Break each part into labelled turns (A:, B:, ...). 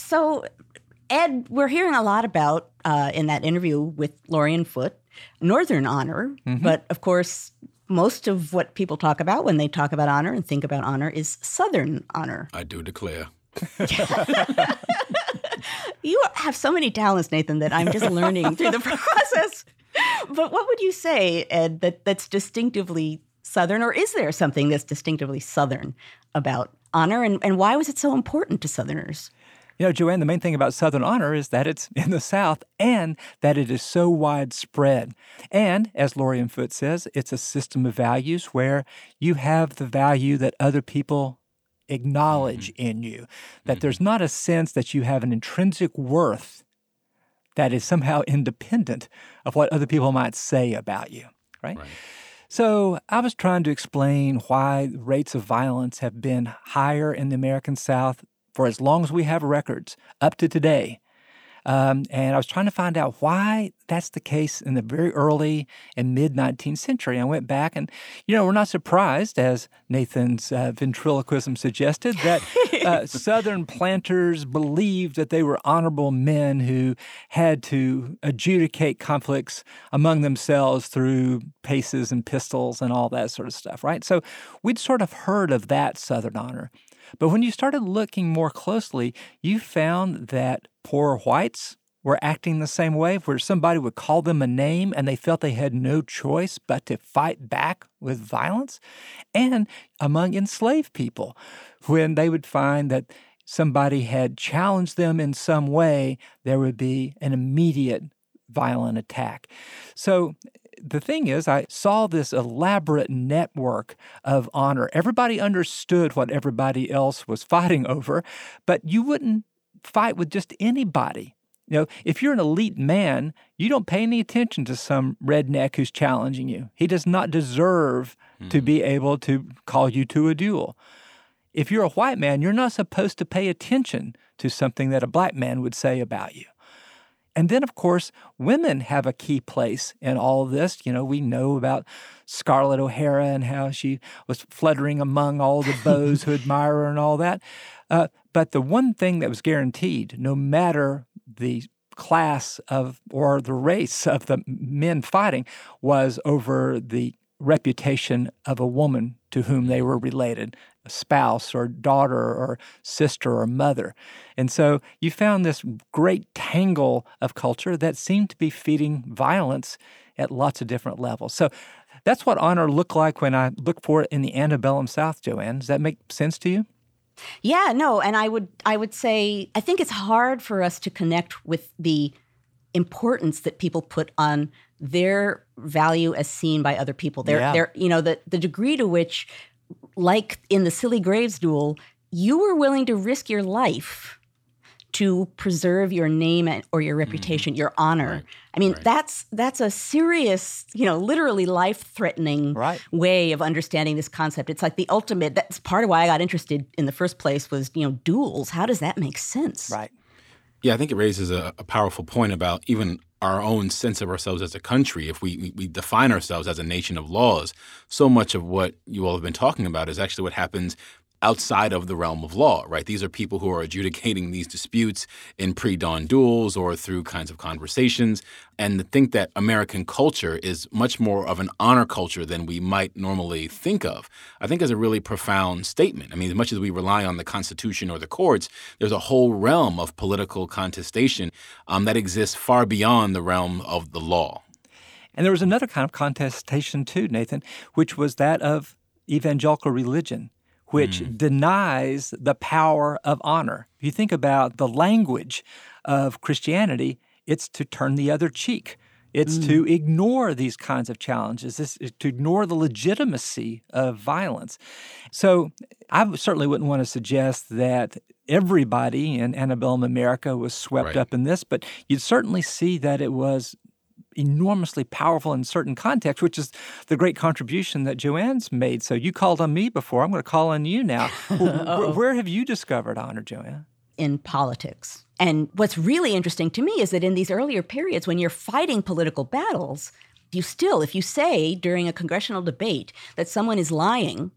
A: So, Ed, we're hearing a lot about uh, in that interview with Lorien Foote, Northern honor, mm-hmm. but of course, most of what people talk about when they talk about honor and think about honor is Southern honor.
B: I do declare.
A: you have so many talents, Nathan, that I'm just learning through the process. But what would you say, Ed, that, that's distinctively Southern, or is there something that's distinctively Southern about honor, and, and why was it so important to Southerners?
C: You know, Joanne, the main thing about Southern honor is that it's in the South and that it is so widespread. And as Lorien Foote says, it's a system of values where you have the value that other people acknowledge mm-hmm. in you, that mm-hmm. there's not a sense that you have an intrinsic worth that is somehow independent of what other people might say about you, right? right. So I was trying to explain why rates of violence have been higher in the American South for as long as we have records up to today um, and I was trying to find out why that's the case in the very early and mid 19th century. I went back and, you know, we're not surprised, as Nathan's uh, ventriloquism suggested, that uh, Southern planters believed that they were honorable men who had to adjudicate conflicts among themselves through paces and pistols and all that sort of stuff, right? So we'd sort of heard of that Southern honor. But when you started looking more closely, you found that poor whites were acting the same way, where somebody would call them a name and they felt they had no choice but to fight back with violence. And among enslaved people, when they would find that somebody had challenged them in some way, there would be an immediate violent attack. So the thing is, I saw this elaborate network of honor. Everybody understood what everybody else was fighting over, but you wouldn't fight with just anybody. You know, if you're an elite man, you don't pay any attention to some redneck who's challenging you. He does not deserve mm-hmm. to be able to call you to a duel. If you're a white man, you're not supposed to pay attention to something that a black man would say about you. And then, of course, women have a key place in all of this. You know, we know about Scarlett O'Hara and how she was fluttering among all the beaux who admire her and all that. Uh, but the one thing that was guaranteed, no matter the class of or the race of the men fighting, was over the reputation of a woman to whom they were related a spouse or daughter or sister or mother. And so you found this great tangle of culture that seemed to be feeding violence at lots of different levels. So that's what honor looked like when I look for it in the antebellum South, Joanne. Does that make sense to you?
A: Yeah, no, and I would I would say I think it's hard for us to connect with the importance that people put on their value as seen by other people. Their yeah. their you know the the degree to which like in the Cilley Graves duel, you were willing to risk your life to preserve your name or your mm-hmm. reputation, mm your honor. Right. I mean, right. that's that's a serious, you know, literally life-threatening right. way of understanding this concept. It's like the ultimate. That's part of why I got interested in the first place was, you know, duels. How does that make sense?
C: Right.
B: Yeah, I think it raises a, a powerful point about even our own sense of ourselves as a country. If we, we, we define ourselves as a nation of laws, so much of what you all have been talking about is actually what happens outside of the realm of law, right? These are people who are adjudicating these disputes in pre dawn duels or through kinds of conversations. And to think that American culture is much more of an honor culture than we might normally think of, I think is a really profound statement. I mean, as much as we rely on the Constitution or the courts, there's a whole realm of political contestation um, that exists far beyond the realm of the law.
C: And there was another kind of contestation too, Nathan, which was that of evangelical religion which mm. denies the power of honor. If you think about the language of Christianity, it's to turn the other cheek. It's mm. to ignore these kinds of challenges, it's to ignore the legitimacy of violence. So, I certainly wouldn't want to suggest that everybody in antebellum America was swept right. up in this, but you'd certainly see that it was enormously powerful in certain contexts, which is the great contribution that Joanne's made. So you called on me before. I'm going to call on you now. where, where have you discovered honor, Joanne?
A: In politics. And what's really interesting to me is that in these earlier periods, when you're fighting political battles, you still, if you say during a congressional debate that someone is lying,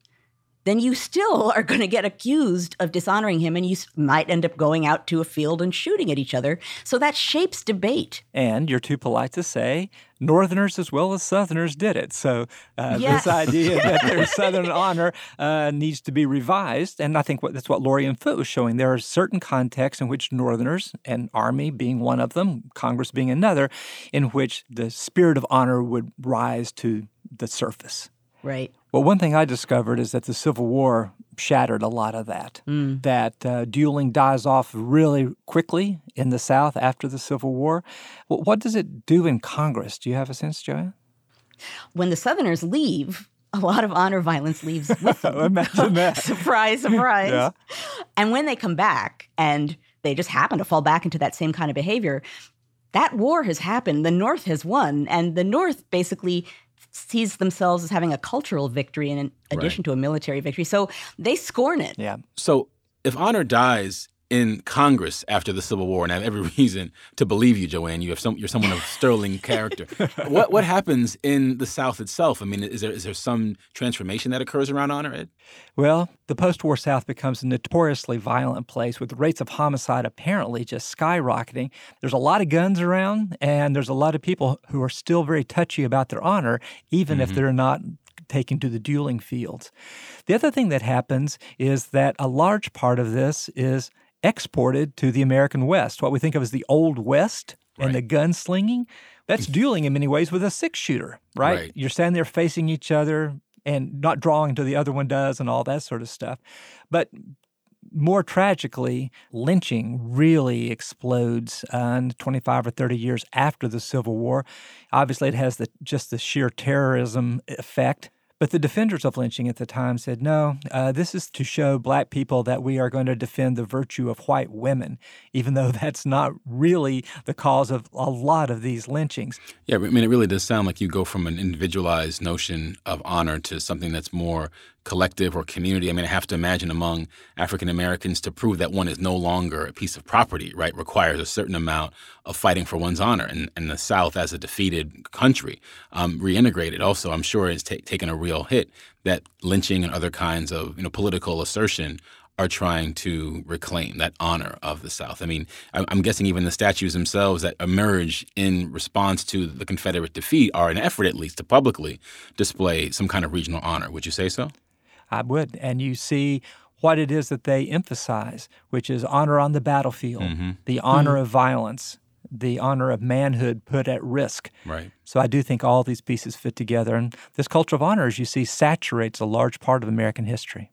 A: then you still are going to get accused of dishonoring him and you might end up going out to a field and shooting at each other. So that shapes debate.
C: And you're too polite to say Northerners as well as Southerners did it. So uh, yes. this idea that their Southern honor uh, needs to be revised, and I think what, that's what Lorien Foote was showing. There are certain contexts in which Northerners, and Army being one of them, Congress being another, in which the spirit of honor would rise to the surface.
A: Right.
C: Well, one thing I discovered is that the Civil War shattered a lot of that. Mm. That uh, dueling dies off really quickly in the South after the Civil War. Well, what does it do in Congress? Do you have a sense, Joanne?
A: When the Southerners leave, a lot of honor violence leaves with them.
C: Imagine that.
A: surprise, surprise. yeah. And when they come back and they just happen to fall back into that same kind of behavior, that war has happened. The North has won. And the North basically sees themselves as having a cultural victory in addition right. to a military victory. So they scorn it.
C: Yeah.
B: So if honor dies in Congress after the Civil War, and I have every reason to believe you, Joanne. You have some, you're someone of sterling character. what what happens in the South itself? I mean, is there is there some transformation that occurs around honor, Ed?
C: Well, the post-war South becomes a notoriously violent place with rates of homicide apparently just skyrocketing. There's a lot of guns around, and there's a lot of people who are still very touchy about their honor, even mm-hmm. if they're not taken to the dueling fields. The other thing that happens is that a large part of this is exported to the American West, what we think of as the Old West right. and the gunslinging. That's dueling in many ways with a six shooter, right? right? You're standing there facing each other and not drawing until the other one does and all that sort of stuff. But more tragically, lynching really explodes uh, 25 or 30 years after the Civil War. Obviously, it has the, just the sheer terrorism effect but the defenders of lynching at the time said, no, uh, this is to show black people that we are going to defend the virtue of white women, even though that's not really the cause of a lot of these lynchings.
B: Yeah, I mean, it really does sound like you go from an individualized notion of honor to something that's more collective or community. I mean, I have to imagine among African Americans to prove that one is no longer a piece of property, right, requires a certain amount of fighting for one's honor. And, and the South, as a defeated country, um, reintegrated also, I'm sure, has ta- taken a real hit that lynching and other kinds of you know political assertion are trying to reclaim that honor of the South. I mean, I'm guessing even the statues themselves that emerge in response to the Confederate defeat are an effort, at least, to publicly display some kind of regional honor. Would you say so?
C: I would. And you see what it is that they emphasize, which is honor on the battlefield, mm-hmm. the honor mm-hmm. of violence, the honor of manhood put at risk.
B: Right.
C: So I do think all these pieces fit together. And this culture of honor, as you see, saturates a large part of American history.